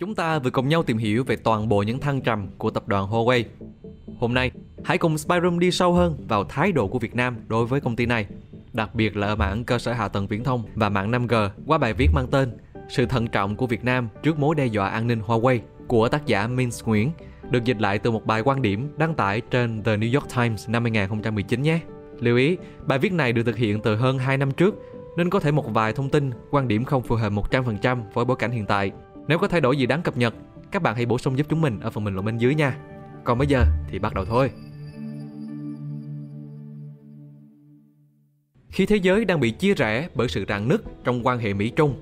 Chúng ta vừa cùng nhau tìm hiểu về toàn bộ những thăng trầm của tập đoàn Huawei. Hôm nay, hãy cùng Spyroom đi sâu hơn vào thái độ của Việt Nam đối với công ty này, đặc biệt là ở mảng cơ sở hạ tầng viễn thông và mạng 5G qua bài viết mang tên Sự thận trọng của Việt Nam trước mối đe dọa an ninh Huawei của tác giả Minh Nguyễn, được dịch lại từ một bài quan điểm đăng tải trên The New York Times năm 2019 nhé. Lưu ý, bài viết này được thực hiện từ hơn 2 năm trước, nên có thể một vài thông tin, quan điểm không phù hợp 100% với bối cảnh hiện tại. Nếu có thay đổi gì đáng cập nhật, các bạn hãy bổ sung giúp chúng mình ở phần bình luận bên dưới nha. Còn bây giờ thì bắt đầu thôi. Khi thế giới đang bị chia rẽ bởi sự rạn nứt trong quan hệ Mỹ-Trung,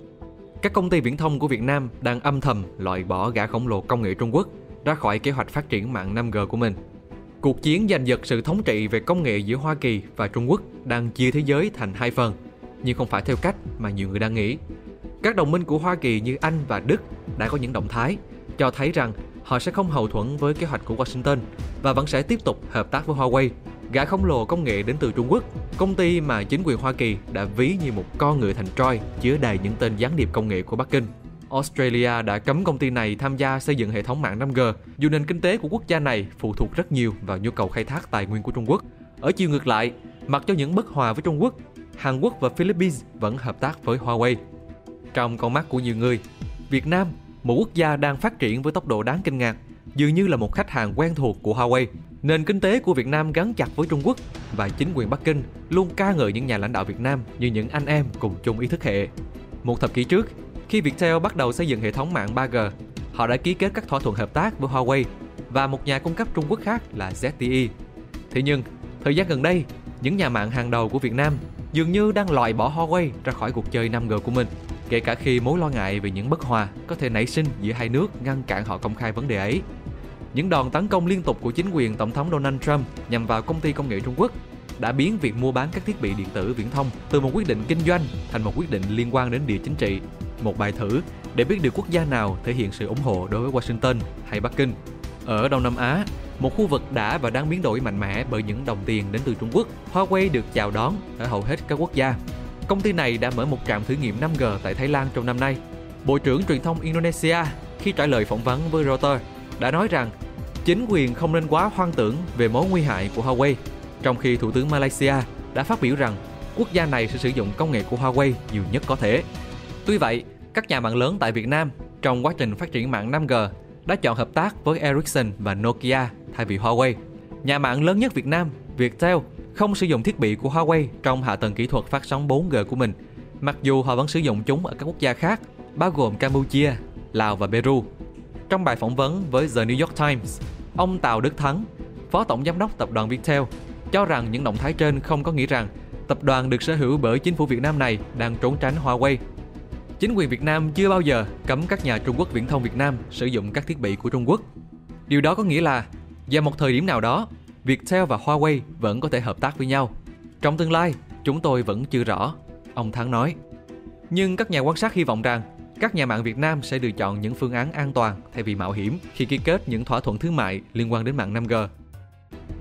các công ty viễn thông của Việt Nam đang âm thầm loại bỏ gã khổng lồ công nghệ Trung Quốc ra khỏi kế hoạch phát triển mạng 5G của mình. Cuộc chiến giành giật sự thống trị về công nghệ giữa Hoa Kỳ và Trung Quốc đang chia thế giới thành hai phần, nhưng không phải theo cách mà nhiều người đang nghĩ. Các đồng minh của Hoa Kỳ như Anh và Đức đã có những động thái cho thấy rằng họ sẽ không hậu thuẫn với kế hoạch của Washington và vẫn sẽ tiếp tục hợp tác với Huawei, gã khổng lồ công nghệ đến từ Trung Quốc, công ty mà chính quyền Hoa Kỳ đã ví như một con ngựa thành Troy chứa đầy những tên gián điệp công nghệ của Bắc Kinh. Australia đã cấm công ty này tham gia xây dựng hệ thống mạng 5G, dù nền kinh tế của quốc gia này phụ thuộc rất nhiều vào nhu cầu khai thác tài nguyên của Trung Quốc. Ở chiều ngược lại, mặc cho những bất hòa với Trung Quốc, Hàn Quốc và Philippines vẫn hợp tác với Huawei. Trong con mắt của nhiều người, Việt Nam, một quốc gia đang phát triển với tốc độ đáng kinh ngạc, dường như là một khách hàng quen thuộc của Huawei. Nền kinh tế của Việt Nam gắn chặt với Trung Quốc và chính quyền Bắc Kinh luôn ca ngợi những nhà lãnh đạo Việt Nam như những anh em cùng chung ý thức hệ. Một thập kỷ trước, khi Viettel bắt đầu xây dựng hệ thống mạng 3G, họ đã ký kết các thỏa thuận hợp tác với Huawei và một nhà cung cấp Trung Quốc khác là ZTE. Thế nhưng, thời gian gần đây, những nhà mạng hàng đầu của Việt Nam dường như đang loại bỏ Huawei ra khỏi cuộc chơi 5G của mình, kể cả khi mối lo ngại về những bất hòa có thể nảy sinh giữa hai nước ngăn cản họ công khai vấn đề ấy. Những đòn tấn công liên tục của chính quyền Tổng thống Donald Trump nhằm vào công ty công nghệ Trung Quốc đã biến việc mua bán các thiết bị điện tử viễn thông từ một quyết định kinh doanh thành một quyết định liên quan đến địa chính trị một bài thử để biết được quốc gia nào thể hiện sự ủng hộ đối với Washington hay Bắc Kinh. Ở Đông Nam Á, một khu vực đã và đang biến đổi mạnh mẽ bởi những đồng tiền đến từ Trung Quốc, Huawei được chào đón ở hầu hết các quốc gia. Công ty này đã mở một trạm thử nghiệm 5G tại Thái Lan trong năm nay. Bộ trưởng truyền thông Indonesia khi trả lời phỏng vấn với Reuters đã nói rằng chính quyền không nên quá hoang tưởng về mối nguy hại của Huawei, trong khi Thủ tướng Malaysia đã phát biểu rằng quốc gia này sẽ sử dụng công nghệ của Huawei nhiều nhất có thể. Tuy vậy, các nhà mạng lớn tại Việt Nam trong quá trình phát triển mạng 5G đã chọn hợp tác với Ericsson và Nokia thay vì Huawei. Nhà mạng lớn nhất Việt Nam, Viettel, không sử dụng thiết bị của Huawei trong hạ tầng kỹ thuật phát sóng 4G của mình, mặc dù họ vẫn sử dụng chúng ở các quốc gia khác, bao gồm Campuchia, Lào và Peru. Trong bài phỏng vấn với The New York Times, ông Tào Đức Thắng, Phó Tổng Giám đốc Tập đoàn Viettel, cho rằng những động thái trên không có nghĩa rằng tập đoàn được sở hữu bởi chính phủ Việt Nam này đang trốn tránh Huawei Chính quyền Việt Nam chưa bao giờ cấm các nhà Trung Quốc viễn thông Việt Nam sử dụng các thiết bị của Trung Quốc. Điều đó có nghĩa là vào một thời điểm nào đó, Viettel và Huawei vẫn có thể hợp tác với nhau. Trong tương lai, chúng tôi vẫn chưa rõ, ông Thắng nói. Nhưng các nhà quan sát hy vọng rằng các nhà mạng Việt Nam sẽ lựa chọn những phương án an toàn thay vì mạo hiểm khi ký kết những thỏa thuận thương mại liên quan đến mạng 5G.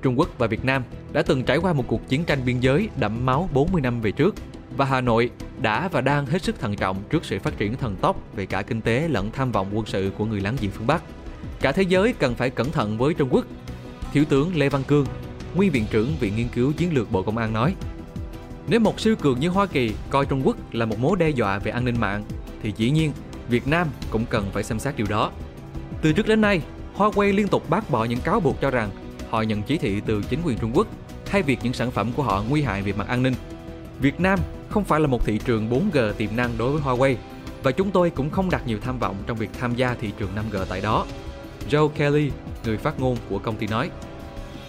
Trung Quốc và Việt Nam đã từng trải qua một cuộc chiến tranh biên giới đẫm máu 40 năm về trước và Hà Nội đã và đang hết sức thận trọng trước sự phát triển thần tốc về cả kinh tế lẫn tham vọng quân sự của người láng giềng phương Bắc. Cả thế giới cần phải cẩn thận với Trung Quốc. Thiếu tướng Lê Văn Cương, nguyên viện trưởng Viện Nghiên cứu Chiến lược Bộ Công an nói, nếu một siêu cường như Hoa Kỳ coi Trung Quốc là một mối đe dọa về an ninh mạng, thì dĩ nhiên Việt Nam cũng cần phải xem xét điều đó. Từ trước đến nay, Huawei liên tục bác bỏ những cáo buộc cho rằng họ nhận chỉ thị từ chính quyền Trung Quốc hay việc những sản phẩm của họ nguy hại về mặt an ninh. Việt Nam không phải là một thị trường 4G tiềm năng đối với Huawei và chúng tôi cũng không đặt nhiều tham vọng trong việc tham gia thị trường 5G tại đó. Joe Kelly, người phát ngôn của công ty nói,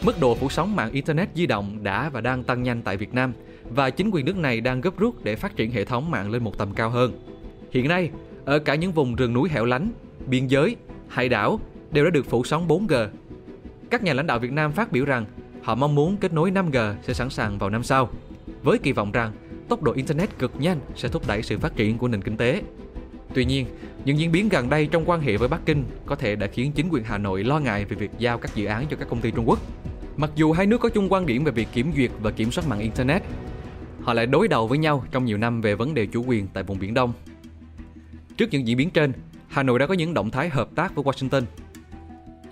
Mức độ phủ sóng mạng Internet di động đã và đang tăng nhanh tại Việt Nam và chính quyền nước này đang gấp rút để phát triển hệ thống mạng lên một tầm cao hơn. Hiện nay, ở cả những vùng rừng núi hẻo lánh, biên giới, hải đảo đều đã được phủ sóng 4G. Các nhà lãnh đạo Việt Nam phát biểu rằng họ mong muốn kết nối 5G sẽ sẵn sàng vào năm sau, với kỳ vọng rằng tốc độ Internet cực nhanh sẽ thúc đẩy sự phát triển của nền kinh tế. Tuy nhiên, những diễn biến gần đây trong quan hệ với Bắc Kinh có thể đã khiến chính quyền Hà Nội lo ngại về việc giao các dự án cho các công ty Trung Quốc. Mặc dù hai nước có chung quan điểm về việc kiểm duyệt và kiểm soát mạng Internet, họ lại đối đầu với nhau trong nhiều năm về vấn đề chủ quyền tại vùng Biển Đông. Trước những diễn biến trên, Hà Nội đã có những động thái hợp tác với Washington.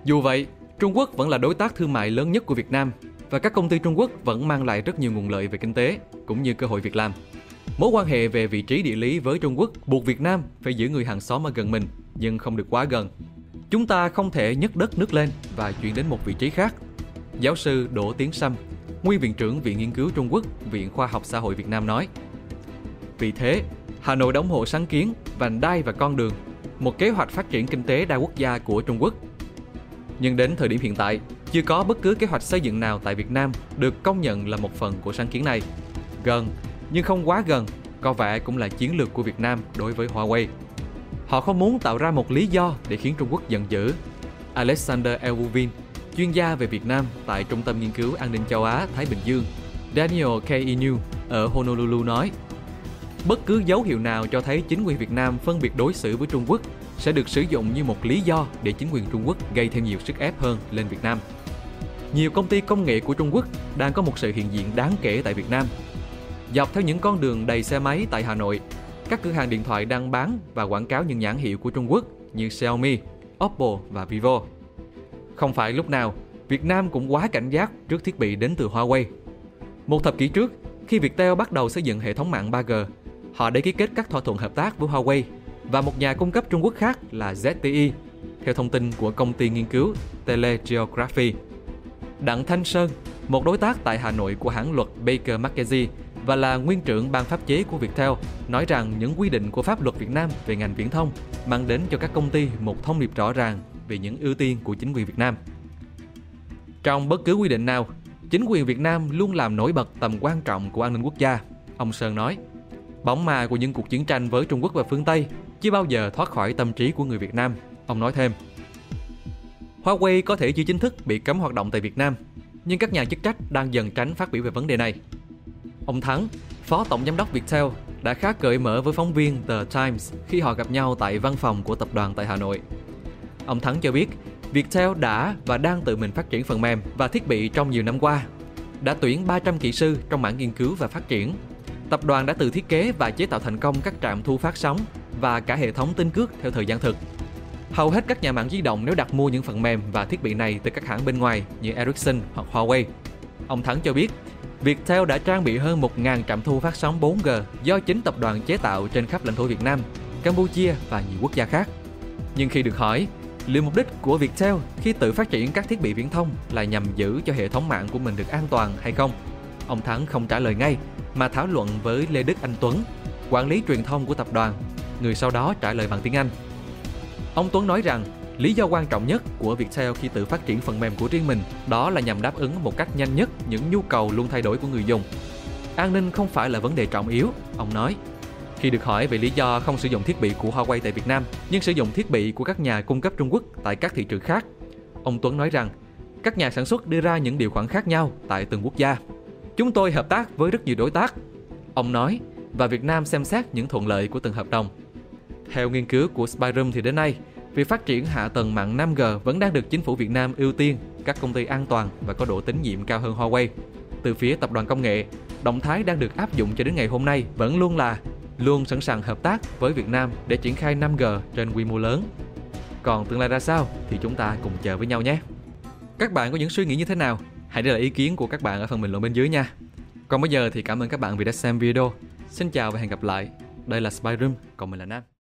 Dù vậy, Trung Quốc vẫn là đối tác thương mại lớn nhất của Việt Nam và các công ty Trung Quốc vẫn mang lại rất nhiều nguồn lợi về kinh tế cũng như cơ hội việc làm. Mối quan hệ về vị trí địa lý với Trung Quốc buộc Việt Nam phải giữ người hàng xóm ở gần mình nhưng không được quá gần. Chúng ta không thể nhấc đất nước lên và chuyển đến một vị trí khác. Giáo sư Đỗ Tiến Sâm, nguyên viện trưởng Viện Nghiên cứu Trung Quốc, Viện Khoa học Xã hội Việt Nam nói. Vì thế, Hà Nội đóng hộ sáng kiến, vành đai và con đường, một kế hoạch phát triển kinh tế đa quốc gia của Trung Quốc. Nhưng đến thời điểm hiện tại, chưa có bất cứ kế hoạch xây dựng nào tại Việt Nam được công nhận là một phần của sáng kiến này. Gần, nhưng không quá gần, có vẻ cũng là chiến lược của Việt Nam đối với Huawei. Họ không muốn tạo ra một lý do để khiến Trung Quốc giận dữ. Alexander Elvin, chuyên gia về Việt Nam tại Trung tâm Nghiên cứu An ninh châu Á Thái Bình Dương, Daniel K. Inu ở Honolulu nói, bất cứ dấu hiệu nào cho thấy chính quyền Việt Nam phân biệt đối xử với Trung Quốc sẽ được sử dụng như một lý do để chính quyền Trung Quốc gây thêm nhiều sức ép hơn lên Việt Nam. Nhiều công ty công nghệ của Trung Quốc đang có một sự hiện diện đáng kể tại Việt Nam. Dọc theo những con đường đầy xe máy tại Hà Nội, các cửa hàng điện thoại đang bán và quảng cáo những nhãn hiệu của Trung Quốc như Xiaomi, Oppo và Vivo. Không phải lúc nào, Việt Nam cũng quá cảnh giác trước thiết bị đến từ Huawei. Một thập kỷ trước, khi Viettel bắt đầu xây dựng hệ thống mạng 3G, họ đã ký kết các thỏa thuận hợp tác với Huawei và một nhà cung cấp Trung Quốc khác là ZTE, theo thông tin của công ty nghiên cứu Telegeography. Đặng Thanh Sơn, một đối tác tại Hà Nội của hãng luật Baker McKenzie và là nguyên trưởng ban pháp chế của Viettel, nói rằng những quy định của pháp luật Việt Nam về ngành viễn thông mang đến cho các công ty một thông điệp rõ ràng về những ưu tiên của chính quyền Việt Nam. Trong bất cứ quy định nào, chính quyền Việt Nam luôn làm nổi bật tầm quan trọng của an ninh quốc gia, ông Sơn nói. Bóng ma của những cuộc chiến tranh với Trung Quốc và phương Tây chưa bao giờ thoát khỏi tâm trí của người Việt Nam, ông nói thêm. Huawei có thể chưa chính thức bị cấm hoạt động tại Việt Nam, nhưng các nhà chức trách đang dần tránh phát biểu về vấn đề này. Ông Thắng, Phó Tổng Giám đốc Viettel, đã khá cởi mở với phóng viên The Times khi họ gặp nhau tại văn phòng của tập đoàn tại Hà Nội. Ông Thắng cho biết, Viettel đã và đang tự mình phát triển phần mềm và thiết bị trong nhiều năm qua. Đã tuyển 300 kỹ sư trong mảng nghiên cứu và phát triển. Tập đoàn đã tự thiết kế và chế tạo thành công các trạm thu phát sóng và cả hệ thống tin cước theo thời gian thực. Hầu hết các nhà mạng di động nếu đặt mua những phần mềm và thiết bị này từ các hãng bên ngoài như Ericsson hoặc Huawei. Ông Thắng cho biết, Viettel đã trang bị hơn 1.000 trạm thu phát sóng 4G do chính tập đoàn chế tạo trên khắp lãnh thổ Việt Nam, Campuchia và nhiều quốc gia khác. Nhưng khi được hỏi, liệu mục đích của Viettel khi tự phát triển các thiết bị viễn thông là nhằm giữ cho hệ thống mạng của mình được an toàn hay không? Ông Thắng không trả lời ngay, mà thảo luận với Lê Đức Anh Tuấn, quản lý truyền thông của tập đoàn, người sau đó trả lời bằng tiếng Anh. Ông Tuấn nói rằng Lý do quan trọng nhất của Viettel khi tự phát triển phần mềm của riêng mình đó là nhằm đáp ứng một cách nhanh nhất những nhu cầu luôn thay đổi của người dùng. An ninh không phải là vấn đề trọng yếu, ông nói. Khi được hỏi về lý do không sử dụng thiết bị của Huawei tại Việt Nam nhưng sử dụng thiết bị của các nhà cung cấp Trung Quốc tại các thị trường khác, ông Tuấn nói rằng các nhà sản xuất đưa ra những điều khoản khác nhau tại từng quốc gia. Chúng tôi hợp tác với rất nhiều đối tác, ông nói, và Việt Nam xem xét những thuận lợi của từng hợp đồng. Theo nghiên cứu của Spyroom thì đến nay, Việc phát triển hạ tầng mạng 5G vẫn đang được chính phủ Việt Nam ưu tiên các công ty an toàn và có độ tín nhiệm cao hơn Huawei. Từ phía tập đoàn công nghệ, động thái đang được áp dụng cho đến ngày hôm nay vẫn luôn là luôn sẵn sàng hợp tác với Việt Nam để triển khai 5G trên quy mô lớn. Còn tương lai ra sao thì chúng ta cùng chờ với nhau nhé. Các bạn có những suy nghĩ như thế nào? Hãy để lại ý kiến của các bạn ở phần bình luận bên dưới nha. Còn bây giờ thì cảm ơn các bạn vì đã xem video. Xin chào và hẹn gặp lại. Đây là Spy Room, còn mình là Nam.